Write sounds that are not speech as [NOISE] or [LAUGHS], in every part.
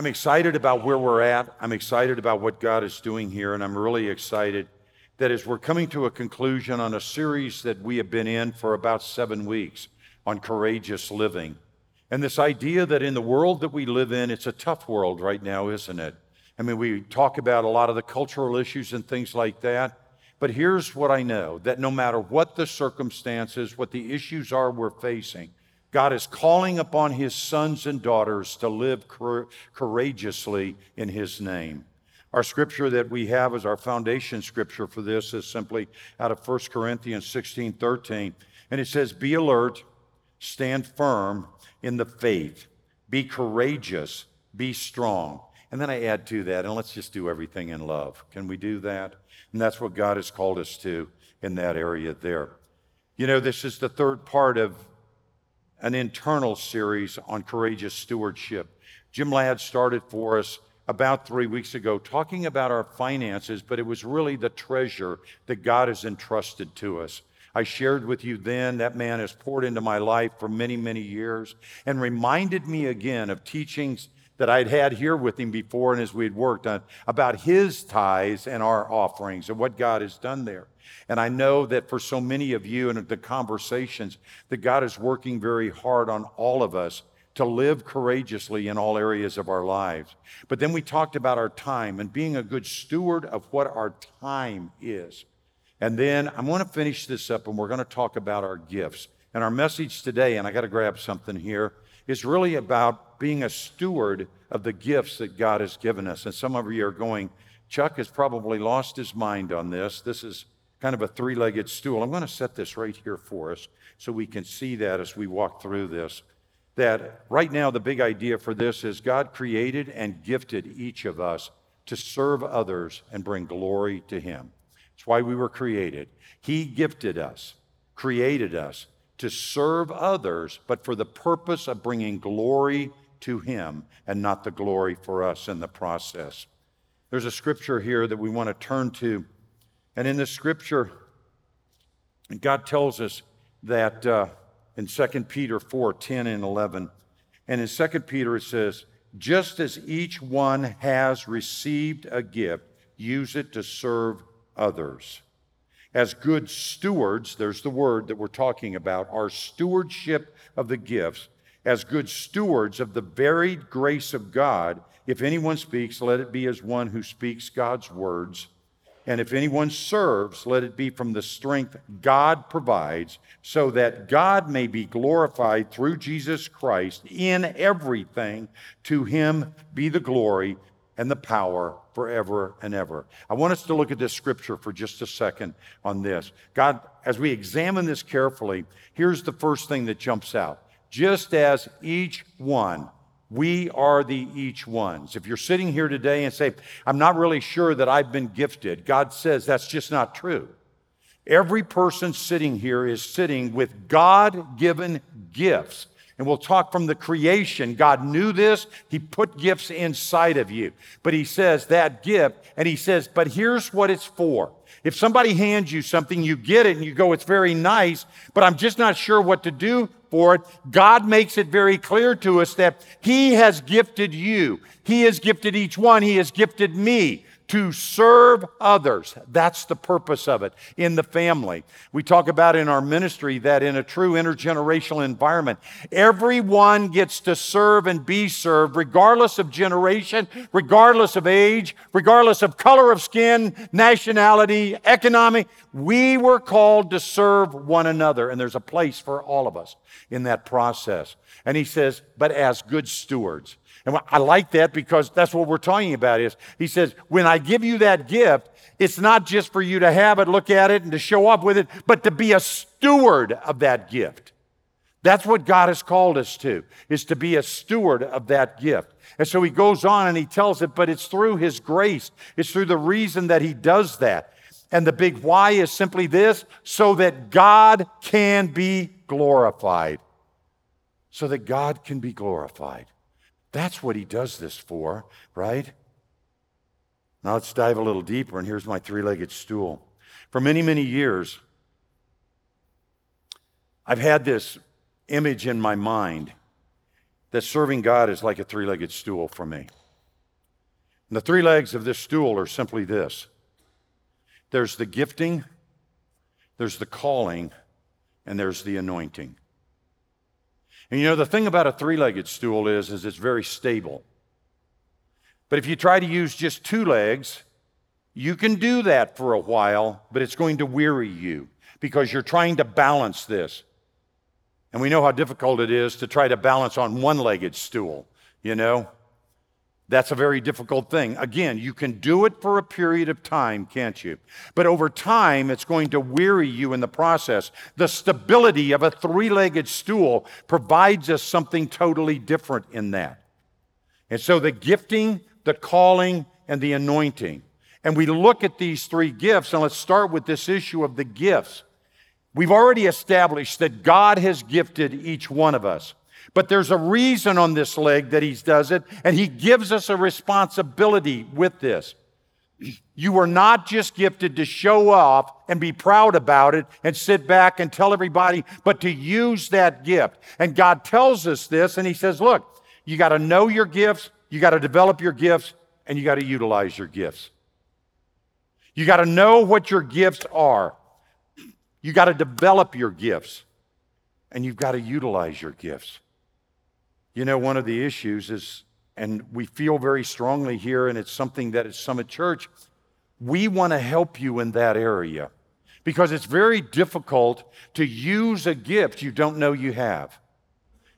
I'm excited about where we're at. I'm excited about what God is doing here, and I'm really excited that as we're coming to a conclusion on a series that we have been in for about seven weeks on courageous living. And this idea that in the world that we live in, it's a tough world right now, isn't it? I mean, we talk about a lot of the cultural issues and things like that. But here's what I know that no matter what the circumstances, what the issues are we're facing, God is calling upon his sons and daughters to live courageously in his name. Our scripture that we have as our foundation scripture for this is simply out of 1 Corinthians 16 13. And it says, Be alert, stand firm in the faith, be courageous, be strong. And then I add to that, and let's just do everything in love. Can we do that? And that's what God has called us to in that area there. You know, this is the third part of an internal series on courageous stewardship. Jim Ladd started for us about three weeks ago talking about our finances, but it was really the treasure that God has entrusted to us. I shared with you then that man has poured into my life for many, many years and reminded me again of teachings that I'd had here with him before and as we'd worked on about his tithes and our offerings and what God has done there. And I know that for so many of you and the conversations, that God is working very hard on all of us to live courageously in all areas of our lives. But then we talked about our time and being a good steward of what our time is. And then I'm going to finish this up and we're going to talk about our gifts. And our message today, and I got to grab something here, is really about being a steward of the gifts that God has given us. And some of you are going, Chuck has probably lost his mind on this. This is kind of a three legged stool. I'm going to set this right here for us so we can see that as we walk through this. That right now, the big idea for this is God created and gifted each of us to serve others and bring glory to Him. It's why we were created. He gifted us, created us to serve others, but for the purpose of bringing glory to Him and not the glory for us in the process. There's a scripture here that we want to turn to. And in this scripture, God tells us that uh, in 2 Peter 4 10 and 11, and in 2 Peter it says, just as each one has received a gift, use it to serve others as good stewards, there's the word that we're talking about, our stewardship of the gifts, as good stewards of the varied grace of God, if anyone speaks, let it be as one who speaks God's words. And if anyone serves, let it be from the strength God provides, so that God may be glorified through Jesus Christ in everything. To him be the glory and the power forever and ever. I want us to look at this scripture for just a second on this. God, as we examine this carefully, here's the first thing that jumps out. Just as each one, we are the each ones. If you're sitting here today and say, I'm not really sure that I've been gifted, God says that's just not true. Every person sitting here is sitting with God given gifts and we'll talk from the creation. God knew this. He put gifts inside of you. But He says that gift, and He says, but here's what it's for. If somebody hands you something, you get it and you go, it's very nice, but I'm just not sure what to do for it. God makes it very clear to us that He has gifted you. He has gifted each one. He has gifted me to serve others. That's the purpose of it in the family. We talk about in our ministry that in a true intergenerational environment, everyone gets to serve and be served, regardless of generation, regardless of age, regardless of color of skin, nationality, economic. We were called to serve one another, and there's a place for all of us in that process. And he says, but as good stewards. And I like that because that's what we're talking about is he says, when I give you that gift, it's not just for you to have it, look at it, and to show up with it, but to be a steward of that gift. That's what God has called us to, is to be a steward of that gift. And so he goes on and he tells it, but it's through his grace. It's through the reason that he does that. And the big why is simply this so that God can be glorified. So that God can be glorified. That's what he does this for, right? Now let's dive a little deeper, and here's my three legged stool. For many, many years, I've had this image in my mind that serving God is like a three legged stool for me. And the three legs of this stool are simply this there's the gifting, there's the calling, and there's the anointing. And you know, the thing about a three legged stool is, is it's very stable. But if you try to use just two legs, you can do that for a while, but it's going to weary you because you're trying to balance this. And we know how difficult it is to try to balance on one legged stool, you know? That's a very difficult thing. Again, you can do it for a period of time, can't you? But over time, it's going to weary you in the process. The stability of a three legged stool provides us something totally different in that. And so the gifting, the calling, and the anointing. And we look at these three gifts, and let's start with this issue of the gifts. We've already established that God has gifted each one of us. But there's a reason on this leg that he does it, and he gives us a responsibility with this. [CLEARS THROAT] You are not just gifted to show off and be proud about it and sit back and tell everybody, but to use that gift. And God tells us this, and He says, Look, you got to know your gifts, you got to develop your gifts, and you got to utilize your gifts. You got to know what your gifts are, you got to develop your gifts, and you've got to utilize your gifts. You know, one of the issues is, and we feel very strongly here, and it's something that at Summit Church, we want to help you in that area because it's very difficult to use a gift you don't know you have.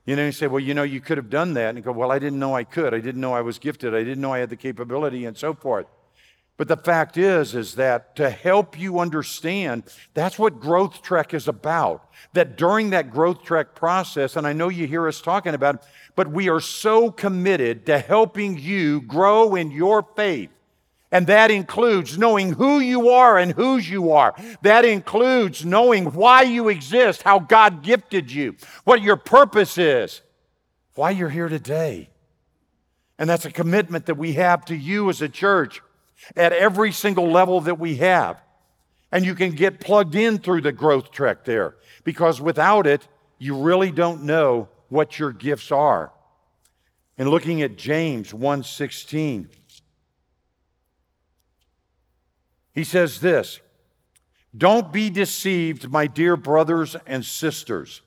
You know, you say, well, you know, you could have done that. And go, well, I didn't know I could. I didn't know I was gifted. I didn't know I had the capability and so forth. But the fact is, is that to help you understand, that's what Growth Trek is about. That during that Growth Trek process, and I know you hear us talking about, it, but we are so committed to helping you grow in your faith. And that includes knowing who you are and whose you are. That includes knowing why you exist, how God gifted you, what your purpose is, why you're here today. And that's a commitment that we have to you as a church at every single level that we have. And you can get plugged in through the growth trek there because without it, you really don't know what your gifts are. And looking at James 1:16 He says this, "Don't be deceived, my dear brothers and sisters.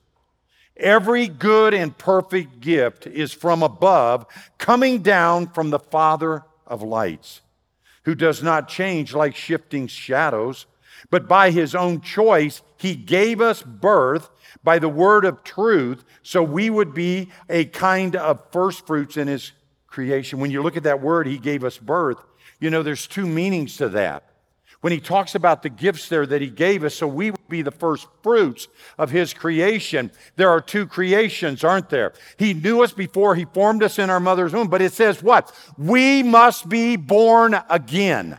Every good and perfect gift is from above, coming down from the Father of lights, who does not change like shifting shadows, but by his own choice he gave us birth by the word of truth, so we would be a kind of first fruits in his creation. When you look at that word, he gave us birth, you know, there's two meanings to that. When he talks about the gifts there that he gave us, so we would be the first fruits of his creation, there are two creations, aren't there? He knew us before he formed us in our mother's womb, but it says what? We must be born again.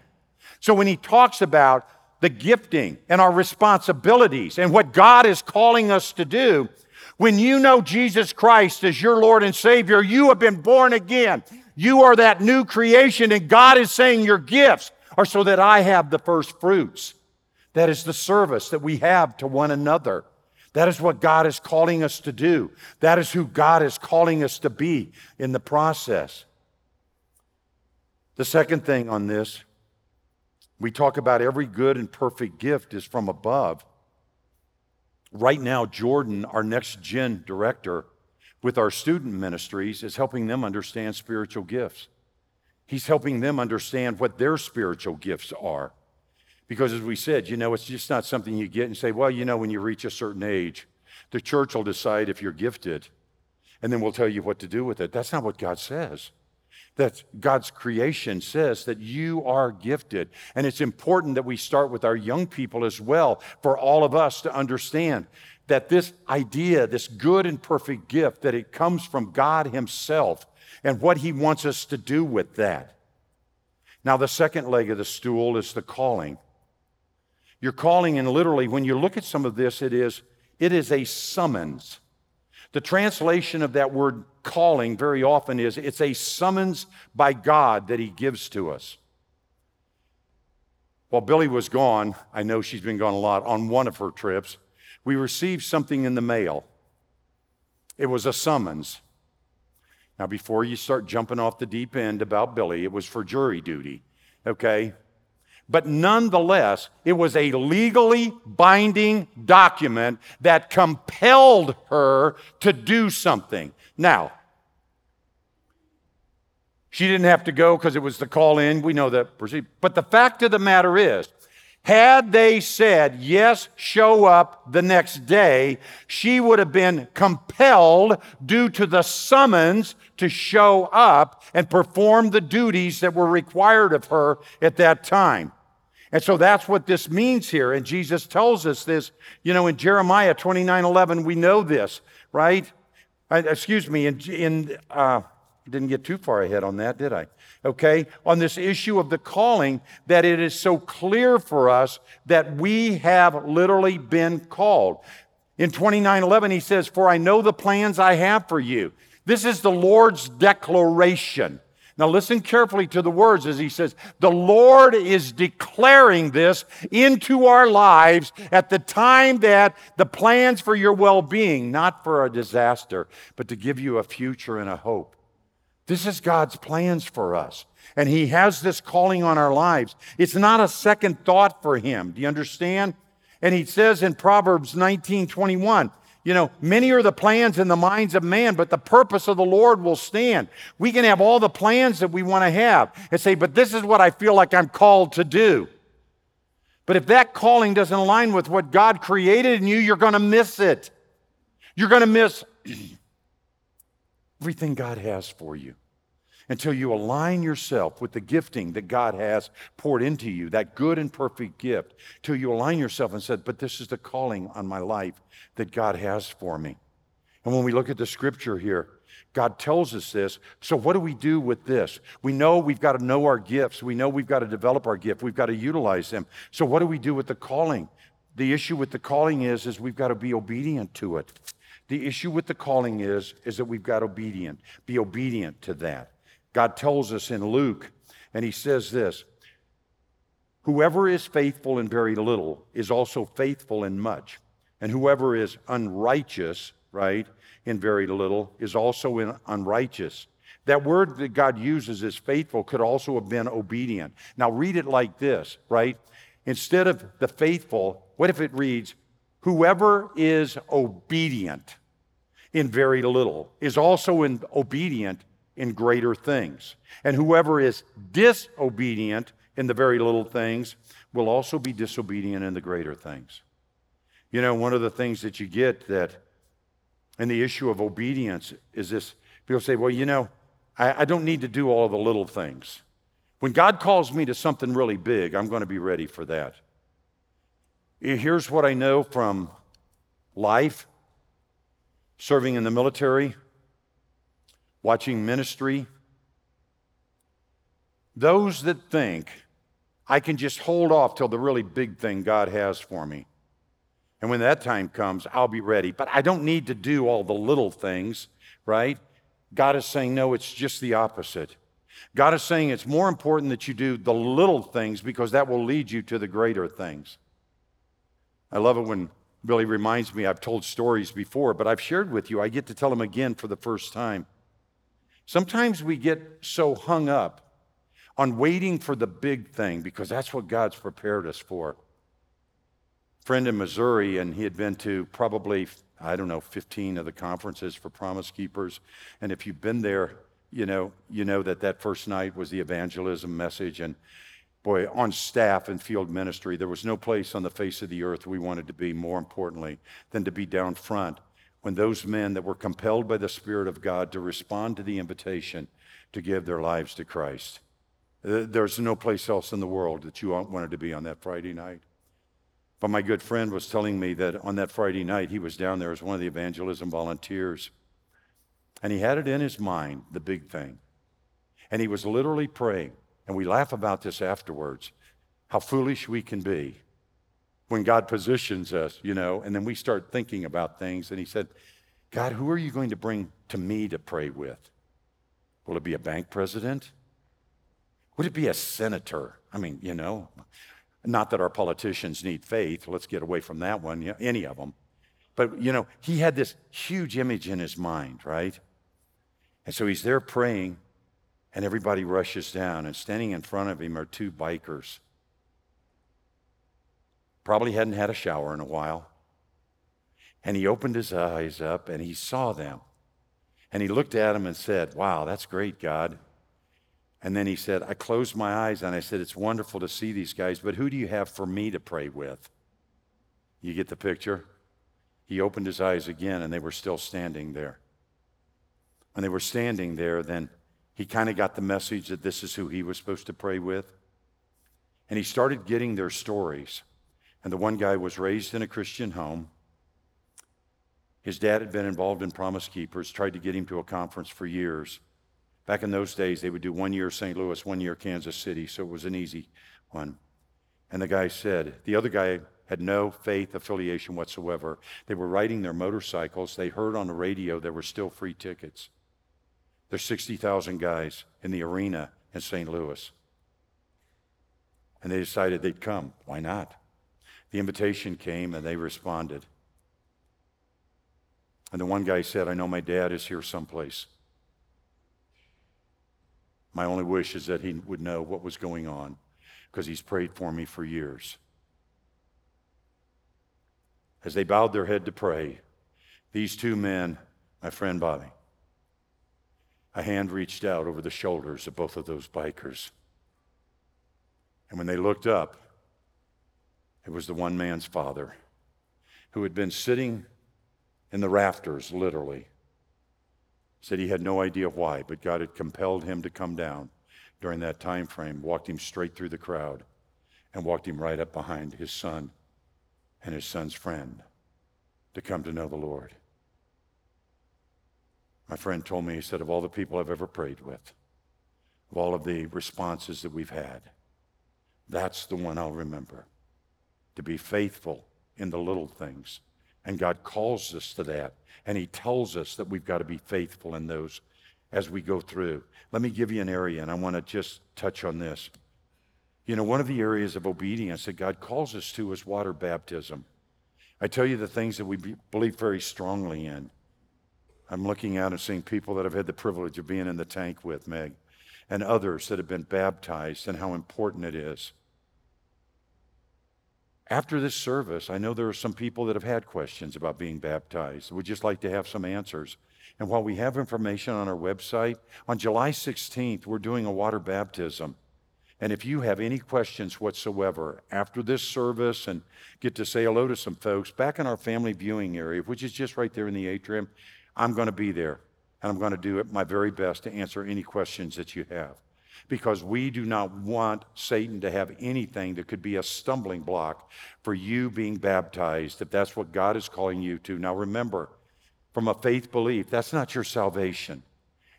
So when he talks about the gifting and our responsibilities and what God is calling us to do. When you know Jesus Christ as your Lord and Savior, you have been born again. You are that new creation, and God is saying your gifts are so that I have the first fruits. That is the service that we have to one another. That is what God is calling us to do. That is who God is calling us to be in the process. The second thing on this we talk about every good and perfect gift is from above. Right now, Jordan, our next gen director, with our student ministries, is helping them understand spiritual gifts. He's helping them understand what their spiritual gifts are. Because as we said, you know, it's just not something you get and say, well, you know, when you reach a certain age, the church will decide if you're gifted, and then we'll tell you what to do with it. That's not what God says that God's creation says that you are gifted. And it's important that we start with our young people as well, for all of us to understand that this idea, this good and perfect gift, that it comes from God Himself and what He wants us to do with that. Now, the second leg of the stool is the calling. Your calling, and literally, when you look at some of this, it is, it is a summons. The translation of that word calling very often is it's a summons by God that He gives to us. While Billy was gone, I know she's been gone a lot, on one of her trips, we received something in the mail. It was a summons. Now, before you start jumping off the deep end about Billy, it was for jury duty, okay? But nonetheless, it was a legally binding document that compelled her to do something. Now, she didn't have to go because it was the call in. We know that. But the fact of the matter is, had they said, yes, show up the next day, she would have been compelled due to the summons to show up and perform the duties that were required of her at that time. And so that's what this means here. And Jesus tells us this, you know, in Jeremiah 29 11, we know this, right? Uh, excuse me, in, in uh, didn't get too far ahead on that, did I? Okay, on this issue of the calling, that it is so clear for us that we have literally been called. In 29 11, he says, For I know the plans I have for you. This is the Lord's declaration. Now, listen carefully to the words as he says, The Lord is declaring this into our lives at the time that the plans for your well being, not for a disaster, but to give you a future and a hope. This is God's plans for us. And He has this calling on our lives. It's not a second thought for Him. Do you understand? And He says in Proverbs 19 21, you know, many are the plans in the minds of man, but the purpose of the Lord will stand. We can have all the plans that we want to have and say, but this is what I feel like I'm called to do. But if that calling doesn't align with what God created in you, you're going to miss it. You're going to miss [CLEARS THROAT] everything God has for you until you align yourself with the gifting that God has poured into you, that good and perfect gift, till you align yourself and said, But this is the calling on my life that God has for me. And when we look at the scripture here, God tells us this. So, what do we do with this? We know we've got to know our gifts. We know we've got to develop our gift. We've got to utilize them. So, what do we do with the calling? The issue with the calling is, is we've got to be obedient to it. The issue with the calling is, is that we've got obedient, be obedient to that. God tells us in Luke, and he says this Whoever is faithful in very little is also faithful in much. And whoever is unrighteous, right, in very little is also in unrighteous. That word that God uses is faithful could also have been obedient. Now read it like this, right? Instead of the faithful, what if it reads, Whoever is obedient in very little is also in obedient in greater things. And whoever is disobedient in the very little things will also be disobedient in the greater things. You know, one of the things that you get that in the issue of obedience is this people say, well, you know, I, I don't need to do all the little things. When God calls me to something really big, I'm going to be ready for that. Here's what I know from life, serving in the military, watching ministry. Those that think I can just hold off till the really big thing God has for me. And when that time comes, I'll be ready. But I don't need to do all the little things, right? God is saying, no, it's just the opposite. God is saying it's more important that you do the little things because that will lead you to the greater things. I love it when Billy reminds me, I've told stories before, but I've shared with you. I get to tell them again for the first time. Sometimes we get so hung up on waiting for the big thing because that's what God's prepared us for. A friend in Missouri, and he had been to probably, I don't know, 15 of the conferences for Promise Keepers. And if you've been there, you know, you know that that first night was the evangelism message. And boy, on staff and field ministry, there was no place on the face of the earth we wanted to be more importantly than to be down front when those men that were compelled by the Spirit of God to respond to the invitation to give their lives to Christ. There's no place else in the world that you wanted to be on that Friday night. But my good friend was telling me that on that Friday night, he was down there as one of the evangelism volunteers. And he had it in his mind, the big thing. And he was literally praying. And we laugh about this afterwards how foolish we can be when God positions us, you know, and then we start thinking about things. And he said, God, who are you going to bring to me to pray with? Will it be a bank president? Would it be a senator? I mean, you know, not that our politicians need faith. Let's get away from that one, any of them. But, you know, he had this huge image in his mind, right? And so he's there praying, and everybody rushes down, and standing in front of him are two bikers. Probably hadn't had a shower in a while. And he opened his eyes up and he saw them. And he looked at them and said, Wow, that's great, God. And then he said, I closed my eyes and I said, It's wonderful to see these guys, but who do you have for me to pray with? You get the picture? He opened his eyes again and they were still standing there. When they were standing there, then he kind of got the message that this is who he was supposed to pray with. And he started getting their stories. And the one guy was raised in a Christian home. His dad had been involved in Promise Keepers, tried to get him to a conference for years. Back in those days, they would do one year St. Louis, one year Kansas City, so it was an easy one. And the guy said, the other guy had no faith affiliation whatsoever. They were riding their motorcycles. They heard on the radio there were still free tickets. There's 60,000 guys in the arena in St. Louis. And they decided they'd come. Why not? The invitation came and they responded. And the one guy said, I know my dad is here someplace. My only wish is that he would know what was going on because he's prayed for me for years. As they bowed their head to pray, these two men, my friend Bobby, a hand reached out over the shoulders of both of those bikers. And when they looked up, it was the one man's father who had been sitting in the rafters, literally. Said he had no idea why, but God had compelled him to come down during that time frame, walked him straight through the crowd, and walked him right up behind his son and his son's friend to come to know the Lord. My friend told me, he said, of all the people I've ever prayed with, of all of the responses that we've had, that's the one I'll remember to be faithful in the little things. And God calls us to that. And He tells us that we've got to be faithful in those as we go through. Let me give you an area, and I want to just touch on this. You know, one of the areas of obedience that God calls us to is water baptism. I tell you the things that we believe very strongly in. I'm looking out and seeing people that I've had the privilege of being in the tank with, Meg, and others that have been baptized and how important it is. After this service, I know there are some people that have had questions about being baptized. We'd just like to have some answers. And while we have information on our website, on July 16th, we're doing a water baptism. And if you have any questions whatsoever after this service and get to say hello to some folks back in our family viewing area, which is just right there in the atrium, I'm going to be there. And I'm going to do my very best to answer any questions that you have because we do not want Satan to have anything that could be a stumbling block for you being baptized if that's what God is calling you to. Now remember, from a faith belief, that's not your salvation.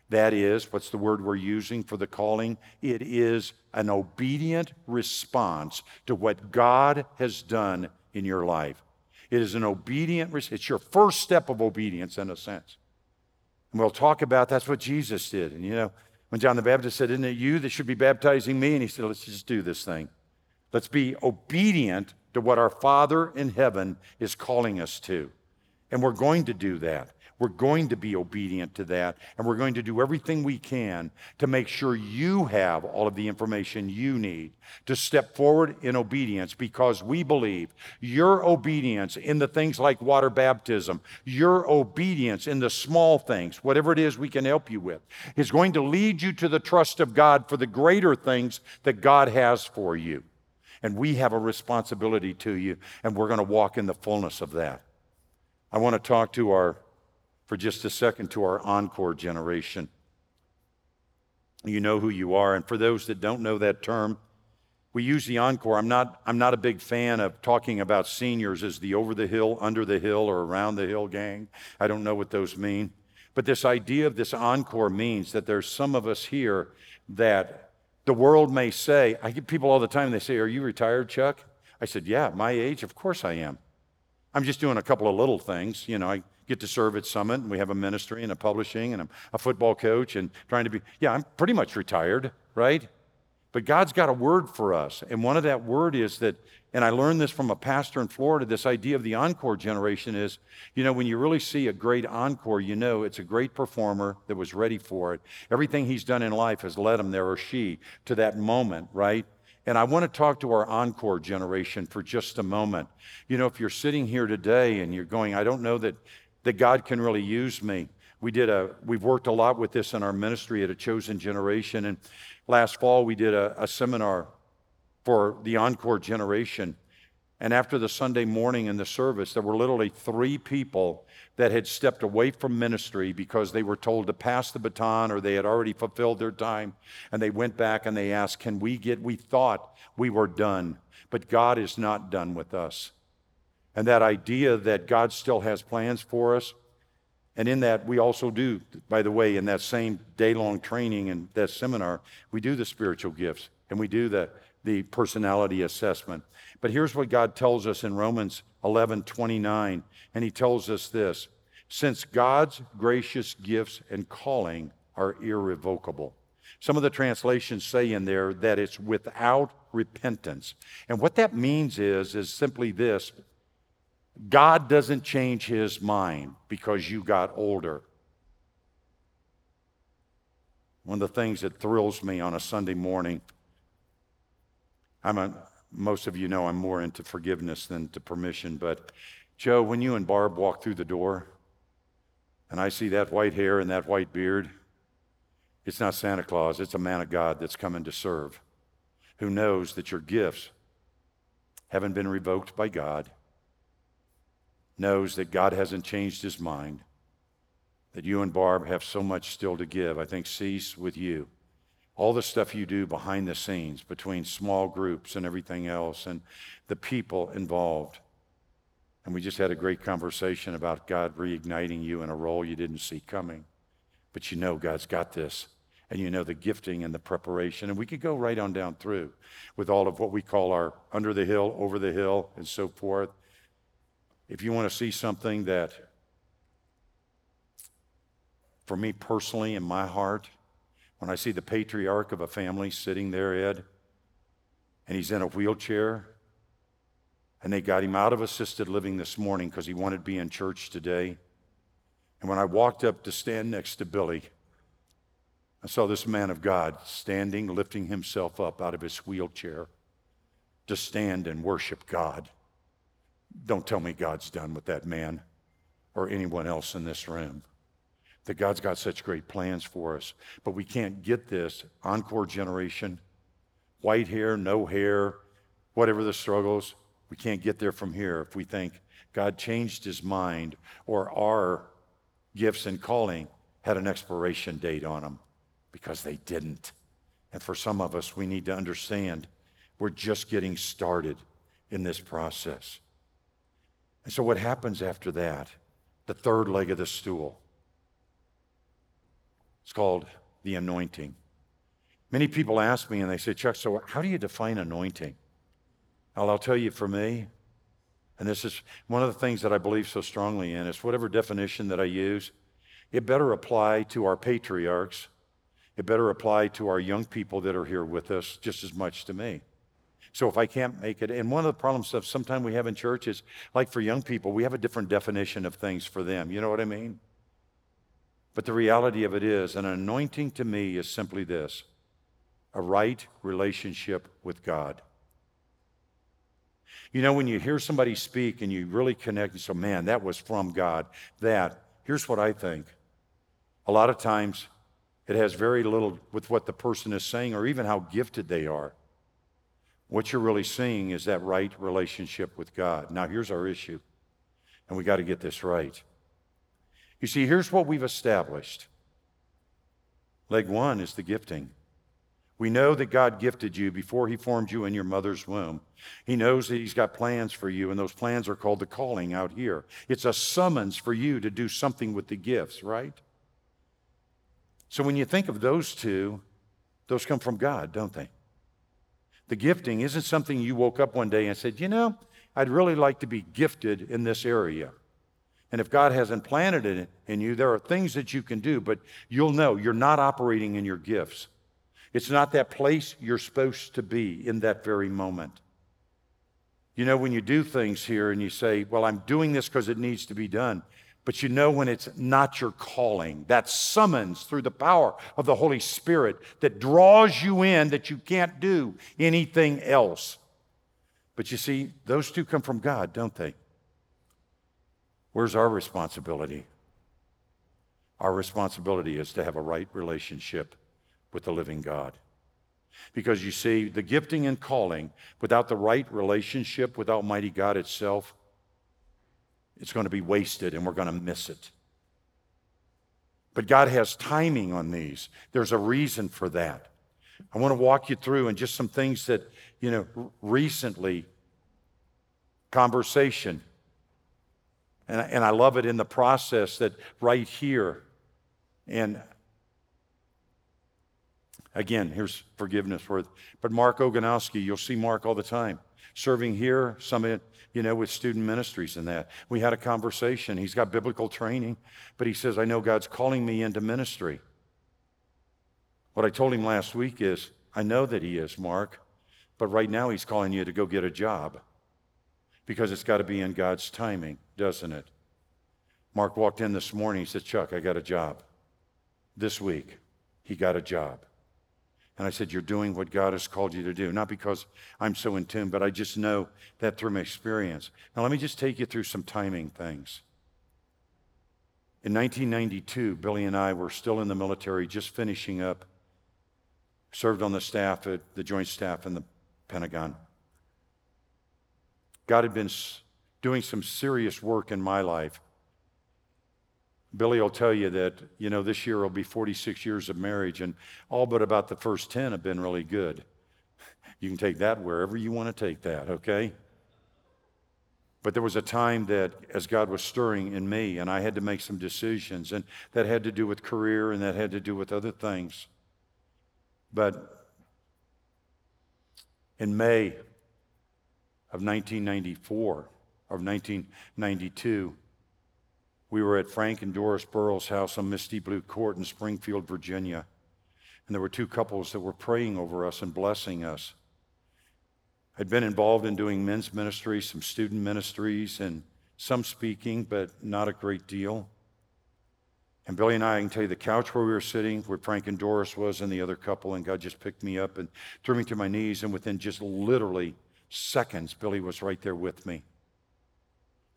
That is, what's the word we're using for the calling? It is an obedient response to what God has done in your life. It is an obedient, it's your first step of obedience in a sense. And we'll talk about that's what Jesus did. And you know, when John the Baptist said, Isn't it you that should be baptizing me? And he said, Let's just do this thing. Let's be obedient to what our Father in heaven is calling us to. And we're going to do that. We're going to be obedient to that, and we're going to do everything we can to make sure you have all of the information you need to step forward in obedience because we believe your obedience in the things like water baptism, your obedience in the small things, whatever it is we can help you with, is going to lead you to the trust of God for the greater things that God has for you. And we have a responsibility to you, and we're going to walk in the fullness of that. I want to talk to our for just a second to our encore generation. You know who you are. And for those that don't know that term, we use the encore. I'm not, I'm not a big fan of talking about seniors as the over the hill, under the hill, or around the hill gang. I don't know what those mean. But this idea of this encore means that there's some of us here that the world may say, I get people all the time, they say, Are you retired, Chuck? I said, Yeah, my age, of course I am. I'm just doing a couple of little things. You know, I get to serve at Summit, and we have a ministry and a publishing, and I'm a football coach and trying to be, yeah, I'm pretty much retired, right? But God's got a word for us. And one of that word is that, and I learned this from a pastor in Florida, this idea of the encore generation is, you know, when you really see a great encore, you know it's a great performer that was ready for it. Everything he's done in life has led him there or she to that moment, right? And I want to talk to our encore generation for just a moment. You know, if you're sitting here today and you're going, I don't know that, that God can really use me. We did a, we've worked a lot with this in our ministry at a chosen generation. And last fall, we did a, a seminar for the encore generation. And after the Sunday morning in the service, there were literally three people that had stepped away from ministry because they were told to pass the baton or they had already fulfilled their time. And they went back and they asked, Can we get, we thought we were done, but God is not done with us. And that idea that God still has plans for us, and in that, we also do, by the way, in that same day long training and that seminar, we do the spiritual gifts and we do the, the personality assessment. But here's what God tells us in Romans 11 29. And he tells us this since God's gracious gifts and calling are irrevocable. Some of the translations say in there that it's without repentance. And what that means is, is simply this God doesn't change his mind because you got older. One of the things that thrills me on a Sunday morning, I'm a, most of you know I'm more into forgiveness than to permission, but Joe, when you and Barb walk through the door and I see that white hair and that white beard, it's not Santa Claus, it's a man of God that's coming to serve, who knows that your gifts haven't been revoked by God knows that God hasn't changed his mind, that you and Barb have so much still to give. I think cease with you. All the stuff you do behind the scenes between small groups and everything else, and the people involved. And we just had a great conversation about God reigniting you in a role you didn't see coming. But you know God's got this. And you know the gifting and the preparation. And we could go right on down through with all of what we call our under the hill, over the hill, and so forth. If you want to see something that, for me personally, in my heart, when I see the patriarch of a family sitting there, Ed, and he's in a wheelchair, and they got him out of assisted living this morning because he wanted to be in church today. And when I walked up to stand next to Billy, I saw this man of God standing, lifting himself up out of his wheelchair to stand and worship God. Don't tell me God's done with that man or anyone else in this room. That God's got such great plans for us. But we can't get this encore generation, white hair, no hair, whatever the struggles. We can't get there from here if we think God changed his mind or our gifts and calling had an expiration date on them because they didn't. And for some of us, we need to understand we're just getting started in this process. And so, what happens after that? The third leg of the stool. It's called the anointing. Many people ask me and they say, Chuck, so how do you define anointing? Well, I'll tell you for me, and this is one of the things that I believe so strongly in, is whatever definition that I use, it better apply to our patriarchs. It better apply to our young people that are here with us just as much to me. So if I can't make it, and one of the problems that sometimes we have in church is like for young people, we have a different definition of things for them. You know what I mean? But the reality of it is, an anointing to me is simply this a right relationship with God. You know, when you hear somebody speak and you really connect, and so, man, that was from God, that, here's what I think. A lot of times, it has very little with what the person is saying or even how gifted they are. What you're really seeing is that right relationship with God. Now, here's our issue, and we got to get this right. You see, here's what we've established leg one is the gifting. We know that God gifted you before He formed you in your mother's womb. He knows that He's got plans for you, and those plans are called the calling out here. It's a summons for you to do something with the gifts, right? So when you think of those two, those come from God, don't they? The gifting isn't something you woke up one day and said, you know, I'd really like to be gifted in this area. And if God hasn't planted it in you, there are things that you can do, but you'll know you're not operating in your gifts. It's not that place you're supposed to be in that very moment. You know, when you do things here and you say, Well, I'm doing this because it needs to be done, but you know when it's not your calling, that summons through the power of the Holy Spirit that draws you in that you can't do anything else. But you see, those two come from God, don't they? Where's our responsibility? Our responsibility is to have a right relationship with the living God. Because you see, the gifting and calling without the right relationship with Almighty God itself, it's going to be wasted and we're going to miss it. But God has timing on these. There's a reason for that. I want to walk you through and just some things that, you know, recently, conversation. And, and I love it in the process that right here, and Again, here's forgiveness worth. But Mark Oganowski, you'll see Mark all the time, serving here, some you know, with student ministries and that. We had a conversation. He's got biblical training, but he says, I know God's calling me into ministry. What I told him last week is, I know that he is, Mark, but right now he's calling you to go get a job because it's got to be in God's timing, doesn't it? Mark walked in this morning. He said, Chuck, I got a job. This week, he got a job. And I said, You're doing what God has called you to do. Not because I'm so in tune, but I just know that through my experience. Now, let me just take you through some timing things. In 1992, Billy and I were still in the military, just finishing up, served on the staff at the Joint Staff in the Pentagon. God had been doing some serious work in my life Billy will tell you that, you know, this year will be 46 years of marriage, and all but about the first 10 have been really good. You can take that wherever you want to take that, okay? But there was a time that as God was stirring in me, and I had to make some decisions, and that had to do with career and that had to do with other things. But in May of 1994, of 1992, we were at Frank and Doris Burrow's house on Misty Blue Court in Springfield, Virginia. And there were two couples that were praying over us and blessing us. I'd been involved in doing men's ministry, some student ministries, and some speaking, but not a great deal. And Billy and I, I can tell you the couch where we were sitting, where Frank and Doris was, and the other couple, and God just picked me up and threw me to my knees. And within just literally seconds, Billy was right there with me.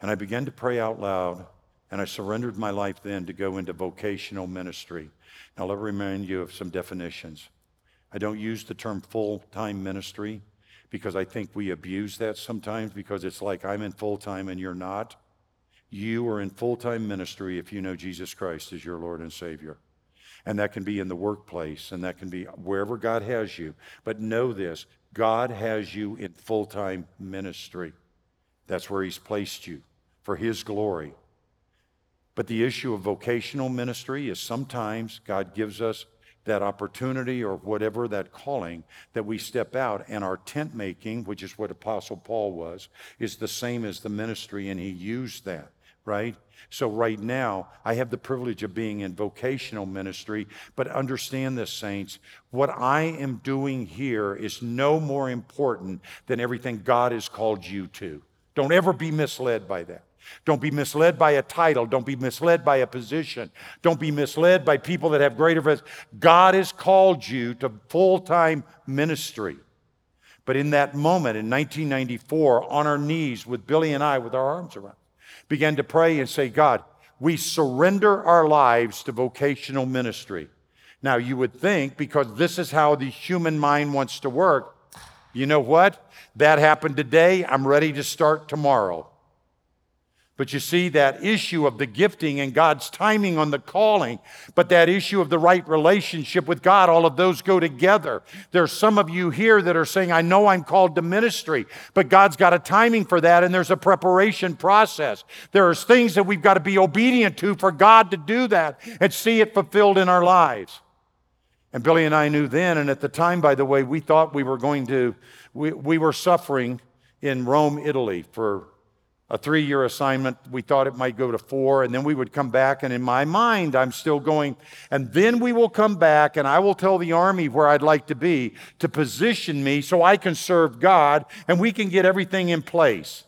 And I began to pray out loud and I surrendered my life then to go into vocational ministry. Now, let me remind you of some definitions. I don't use the term full time ministry because I think we abuse that sometimes because it's like I'm in full time and you're not. You are in full time ministry if you know Jesus Christ as your Lord and Savior. And that can be in the workplace and that can be wherever God has you. But know this God has you in full time ministry. That's where He's placed you for His glory. But the issue of vocational ministry is sometimes God gives us that opportunity or whatever that calling that we step out and our tent making which is what apostle paul was is the same as the ministry and he used that right? So right now i have the privilege of being in vocational ministry but understand this saints what i am doing here is no more important than everything god has called you to. Don't ever be misled by that don't be misled by a title. Don't be misled by a position. Don't be misled by people that have greater. Res- God has called you to full time ministry. But in that moment in 1994, on our knees with Billy and I, with our arms around, began to pray and say, God, we surrender our lives to vocational ministry. Now, you would think because this is how the human mind wants to work, you know what? That happened today. I'm ready to start tomorrow. But you see that issue of the gifting and God's timing on the calling, but that issue of the right relationship with God, all of those go together. There's some of you here that are saying, I know I'm called to ministry, but God's got a timing for that and there's a preparation process. There's things that we've got to be obedient to for God to do that and see it fulfilled in our lives. And Billy and I knew then, and at the time, by the way, we thought we were going to, we, we were suffering in Rome, Italy for a three year assignment. We thought it might go to four, and then we would come back. And in my mind, I'm still going, and then we will come back, and I will tell the Army where I'd like to be to position me so I can serve God and we can get everything in place.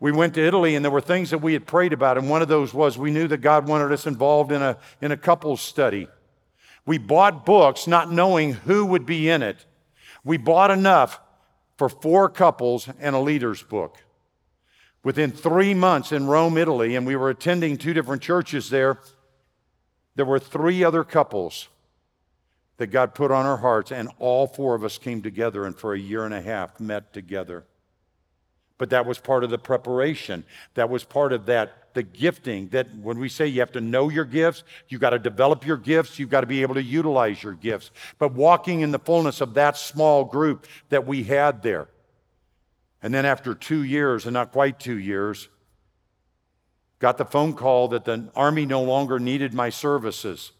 We went to Italy, and there were things that we had prayed about, and one of those was we knew that God wanted us involved in a, in a couples study. We bought books not knowing who would be in it. We bought enough for four couples and a leader's book. Within three months in Rome, Italy, and we were attending two different churches there, there were three other couples that God put on our hearts, and all four of us came together and for a year and a half met together. But that was part of the preparation. That was part of that, the gifting. That when we say you have to know your gifts, you got to develop your gifts, you've got to be able to utilize your gifts. But walking in the fullness of that small group that we had there. And then after two years, and not quite two years, got the phone call that the Army no longer needed my services.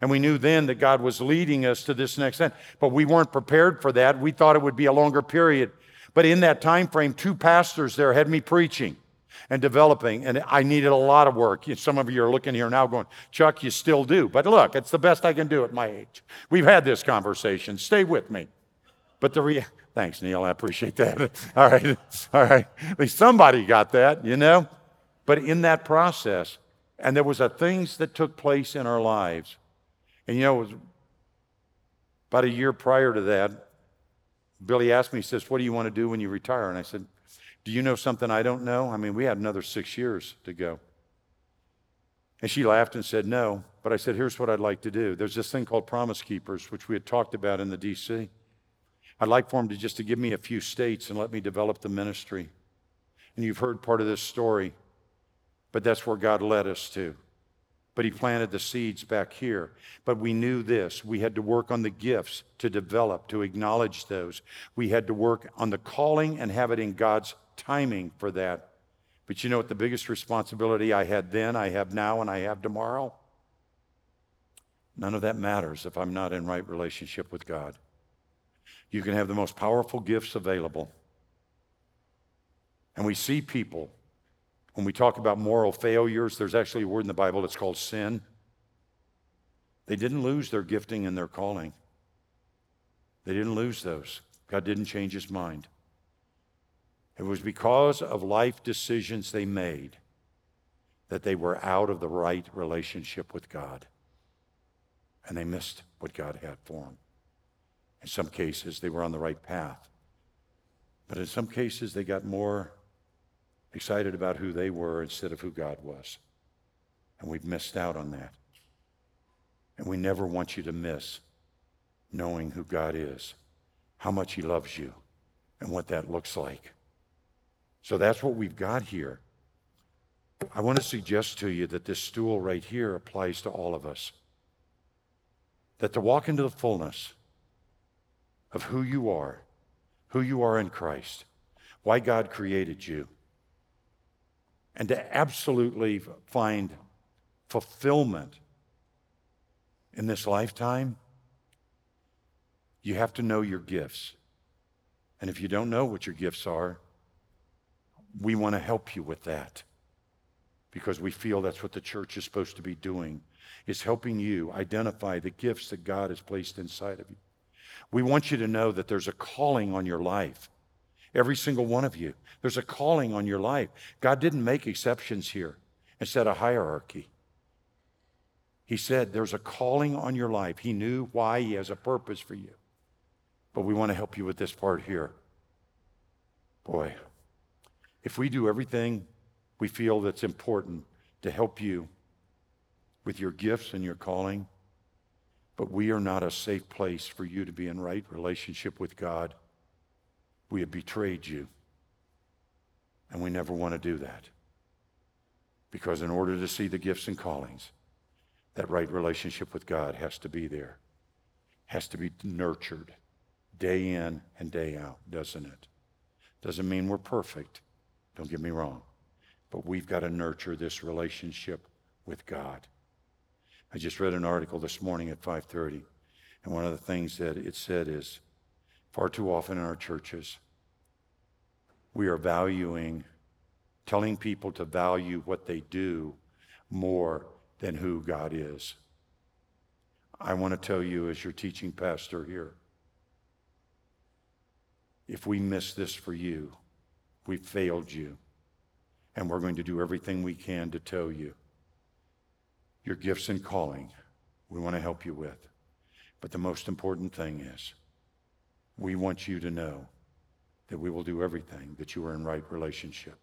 And we knew then that God was leading us to this next end. But we weren't prepared for that. We thought it would be a longer period. But in that time frame, two pastors there had me preaching and developing, and I needed a lot of work. Some of you are looking here now going, Chuck, you still do. But look, it's the best I can do at my age. We've had this conversation. Stay with me. But the reality, Thanks, Neil. I appreciate that. [LAUGHS] All right. All right. At least somebody got that, you know? But in that process, and there was a things that took place in our lives. And you know, it was about a year prior to that, Billy asked me, he says, What do you want to do when you retire? And I said, Do you know something I don't know? I mean, we had another six years to go. And she laughed and said, No. But I said, Here's what I'd like to do. There's this thing called Promise Keepers, which we had talked about in the DC. I'd like for him to just to give me a few states and let me develop the ministry. And you've heard part of this story, but that's where God led us to. But he planted the seeds back here. But we knew this. We had to work on the gifts to develop, to acknowledge those. We had to work on the calling and have it in God's timing for that. But you know what the biggest responsibility I had then, I have now, and I have tomorrow? None of that matters if I'm not in right relationship with God. You can have the most powerful gifts available. And we see people, when we talk about moral failures, there's actually a word in the Bible that's called sin. They didn't lose their gifting and their calling, they didn't lose those. God didn't change his mind. It was because of life decisions they made that they were out of the right relationship with God. And they missed what God had for them. In some cases, they were on the right path. But in some cases, they got more excited about who they were instead of who God was. And we've missed out on that. And we never want you to miss knowing who God is, how much He loves you, and what that looks like. So that's what we've got here. I want to suggest to you that this stool right here applies to all of us. That to walk into the fullness, of who you are, who you are in Christ, why God created you, and to absolutely find fulfillment in this lifetime, you have to know your gifts. And if you don't know what your gifts are, we want to help you with that because we feel that's what the church is supposed to be doing is helping you identify the gifts that God has placed inside of you. We want you to know that there's a calling on your life. Every single one of you. There's a calling on your life. God didn't make exceptions here and set a hierarchy. He said there's a calling on your life. He knew why, He has a purpose for you. But we want to help you with this part here. Boy, if we do everything we feel that's important to help you with your gifts and your calling, but we are not a safe place for you to be in right relationship with God. We have betrayed you. And we never want to do that. Because in order to see the gifts and callings, that right relationship with God has to be there, has to be nurtured day in and day out, doesn't it? Doesn't mean we're perfect, don't get me wrong, but we've got to nurture this relationship with God. I just read an article this morning at 5:30, and one of the things that it said is far too often in our churches we are valuing, telling people to value what they do more than who God is. I want to tell you, as your teaching pastor here, if we miss this for you, we failed you. And we're going to do everything we can to tell you your gifts and calling we want to help you with. But the most important thing is we want you to know that we will do everything that you are in right relationship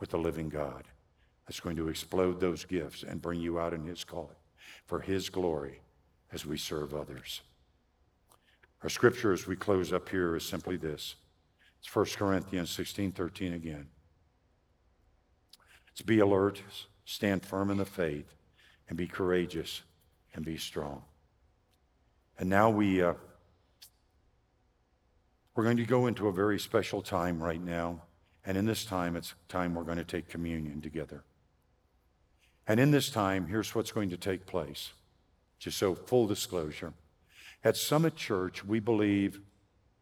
with the living God that's going to explode those gifts and bring you out in his calling for his glory as we serve others. Our scripture as we close up here is simply this. It's 1 Corinthians 16, 13 again. It's be alert, stand firm in the faith, and be courageous and be strong. And now we, uh, we're going to go into a very special time right now. And in this time, it's time we're going to take communion together. And in this time, here's what's going to take place. Just so full disclosure. At Summit Church, we believe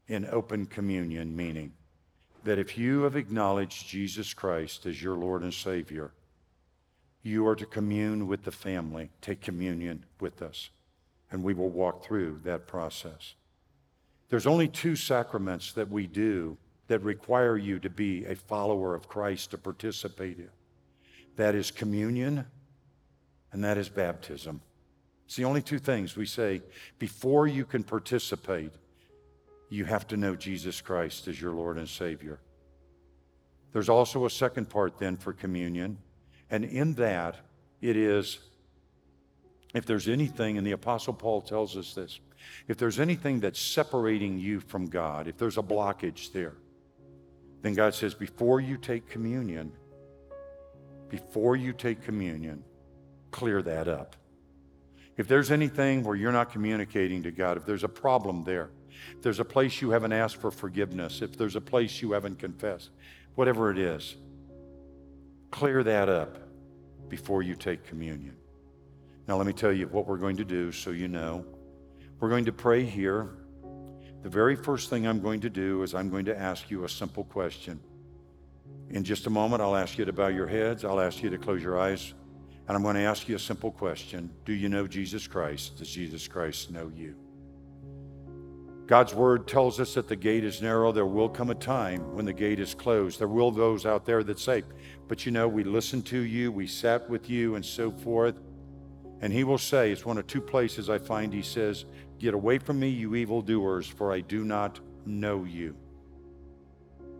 in open communion, meaning that if you have acknowledged Jesus Christ as your Lord and Savior, you are to commune with the family, take communion with us, and we will walk through that process. There's only two sacraments that we do that require you to be a follower of Christ to participate in. That is communion and that is baptism. It's the only two things we say before you can participate, you have to know Jesus Christ as your Lord and Savior. There's also a second part then for communion, and in that, it is if there's anything, and the Apostle Paul tells us this, if there's anything that's separating you from God, if there's a blockage there, then God says, before you take communion, before you take communion, clear that up. If there's anything where you're not communicating to God, if there's a problem there, if there's a place you haven't asked for forgiveness, if there's a place you haven't confessed, whatever it is, clear that up before you take communion. Now, let me tell you what we're going to do so you know. We're going to pray here. The very first thing I'm going to do is I'm going to ask you a simple question. In just a moment, I'll ask you to bow your heads. I'll ask you to close your eyes. And I'm going to ask you a simple question Do you know Jesus Christ? Does Jesus Christ know you? God's word tells us that the gate is narrow. There will come a time when the gate is closed. There will those out there that say, But you know, we listened to you, we sat with you, and so forth. And he will say, It's one of two places I find he says, Get away from me, you evildoers, for I do not know you.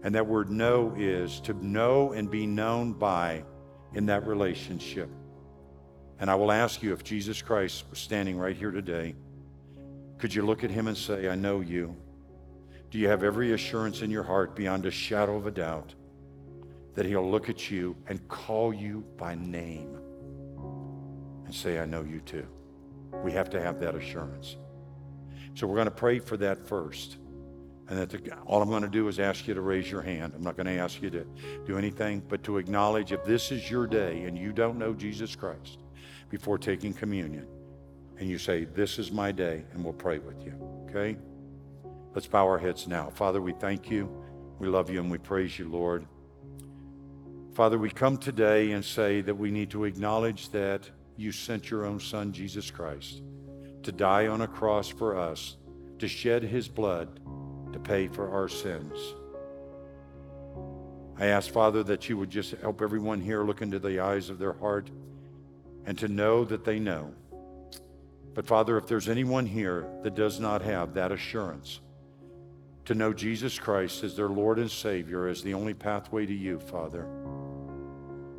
And that word know is to know and be known by in that relationship. And I will ask you if Jesus Christ was standing right here today could you look at him and say, I know you? Do you have every assurance in your heart beyond a shadow of a doubt that he'll look at you and call you by name and say, I know you too? We have to have that assurance. So we're going to pray for that first. And that the, all I'm going to do is ask you to raise your hand. I'm not going to ask you to do anything, but to acknowledge if this is your day and you don't know Jesus Christ before taking communion, and you say, This is my day, and we'll pray with you. Okay? Let's bow our heads now. Father, we thank you. We love you and we praise you, Lord. Father, we come today and say that we need to acknowledge that you sent your own Son, Jesus Christ, to die on a cross for us, to shed his blood to pay for our sins. I ask, Father, that you would just help everyone here look into the eyes of their heart and to know that they know but Father, if there's anyone here that does not have that assurance to know Jesus Christ as their Lord and Savior, as the only pathway to you, Father,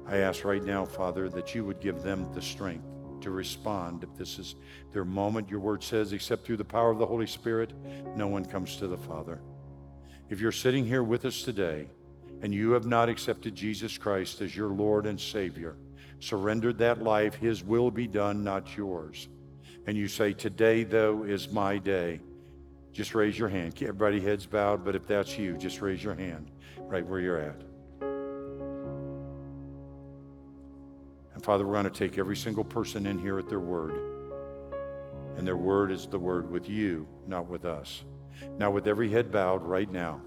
I ask right now, Father, that you would give them the strength to respond if this is their moment. Your word says, except through the power of the Holy Spirit, no one comes to the Father. If you're sitting here with us today and you have not accepted Jesus Christ as your Lord and Savior, surrendered that life, His will be done, not yours and you say, Today, though, is my day, just raise your hand. Everybody heads bowed, but if that's you, just raise your hand right where you're at. And Father, we're going to take every single person in here at their word. And their word is the word with you, not with us. Now, with every head bowed right now,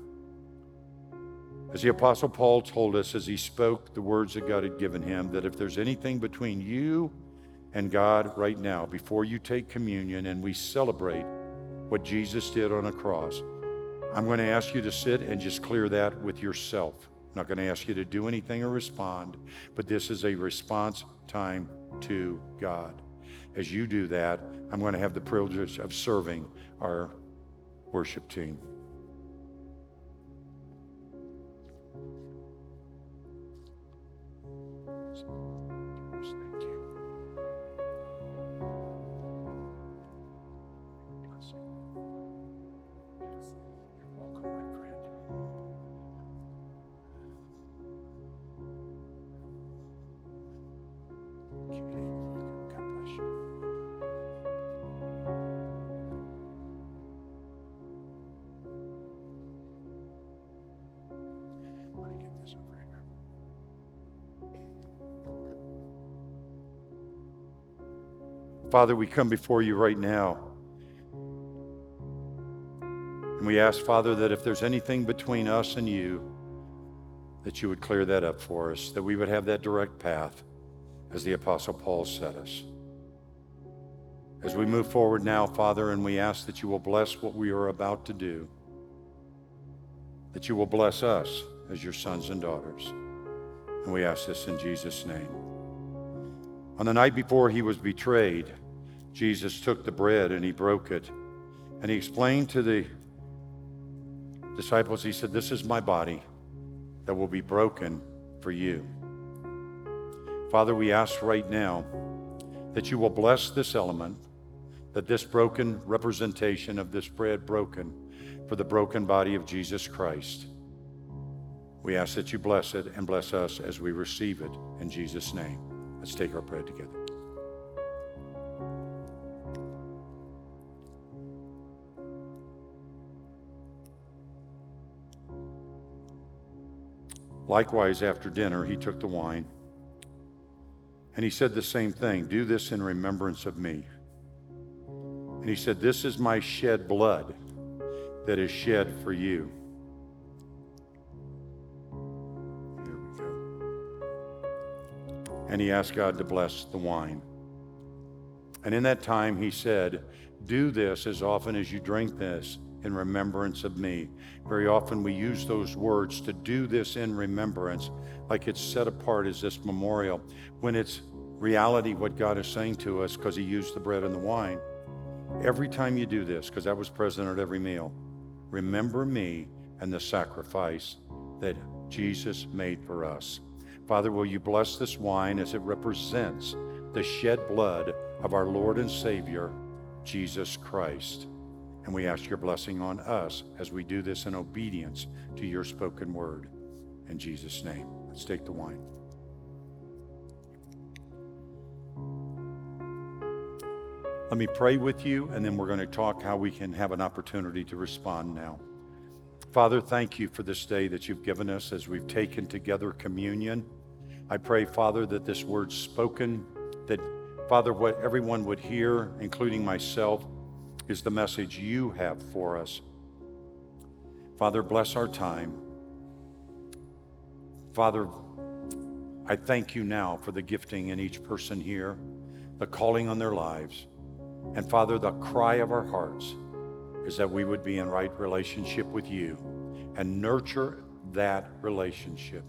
As the Apostle Paul told us as he spoke the words that God had given him, that if there's anything between you and God right now, before you take communion and we celebrate what Jesus did on a cross, I'm going to ask you to sit and just clear that with yourself. I'm not going to ask you to do anything or respond, but this is a response time to God. As you do that, I'm going to have the privilege of serving our worship team. Father, we come before you right now. And we ask, Father, that if there's anything between us and you, that you would clear that up for us, that we would have that direct path, as the Apostle Paul set us. As we move forward now, Father, and we ask that you will bless what we are about to do, that you will bless us as your sons and daughters. And we ask this in Jesus' name. On the night before he was betrayed, Jesus took the bread and he broke it. And he explained to the disciples, he said, This is my body that will be broken for you. Father, we ask right now that you will bless this element, that this broken representation of this bread broken for the broken body of Jesus Christ. We ask that you bless it and bless us as we receive it in Jesus' name. Let's take our bread together. Likewise, after dinner, he took the wine and he said the same thing Do this in remembrance of me. And he said, This is my shed blood that is shed for you. Here we go. And he asked God to bless the wine. And in that time, he said, Do this as often as you drink this in remembrance of me. Very often we use those words to do this in remembrance, like it's set apart as this memorial, when it's reality what God is saying to us because He used the bread and the wine. Every time you do this, because that was present at every meal, remember me and the sacrifice that Jesus made for us. Father, will you bless this wine as it represents the shed blood of our Lord and Savior, Jesus Christ? And we ask your blessing on us as we do this in obedience to your spoken word. In Jesus' name, let's take the wine. Let me pray with you, and then we're going to talk how we can have an opportunity to respond now. Father, thank you for this day that you've given us as we've taken together communion. I pray, Father, that this word spoken, that, Father, what everyone would hear, including myself, is the message you have for us. Father, bless our time. Father, I thank you now for the gifting in each person here, the calling on their lives. And Father, the cry of our hearts is that we would be in right relationship with you and nurture that relationship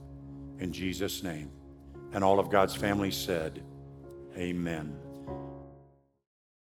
in Jesus' name. And all of God's family said, Amen.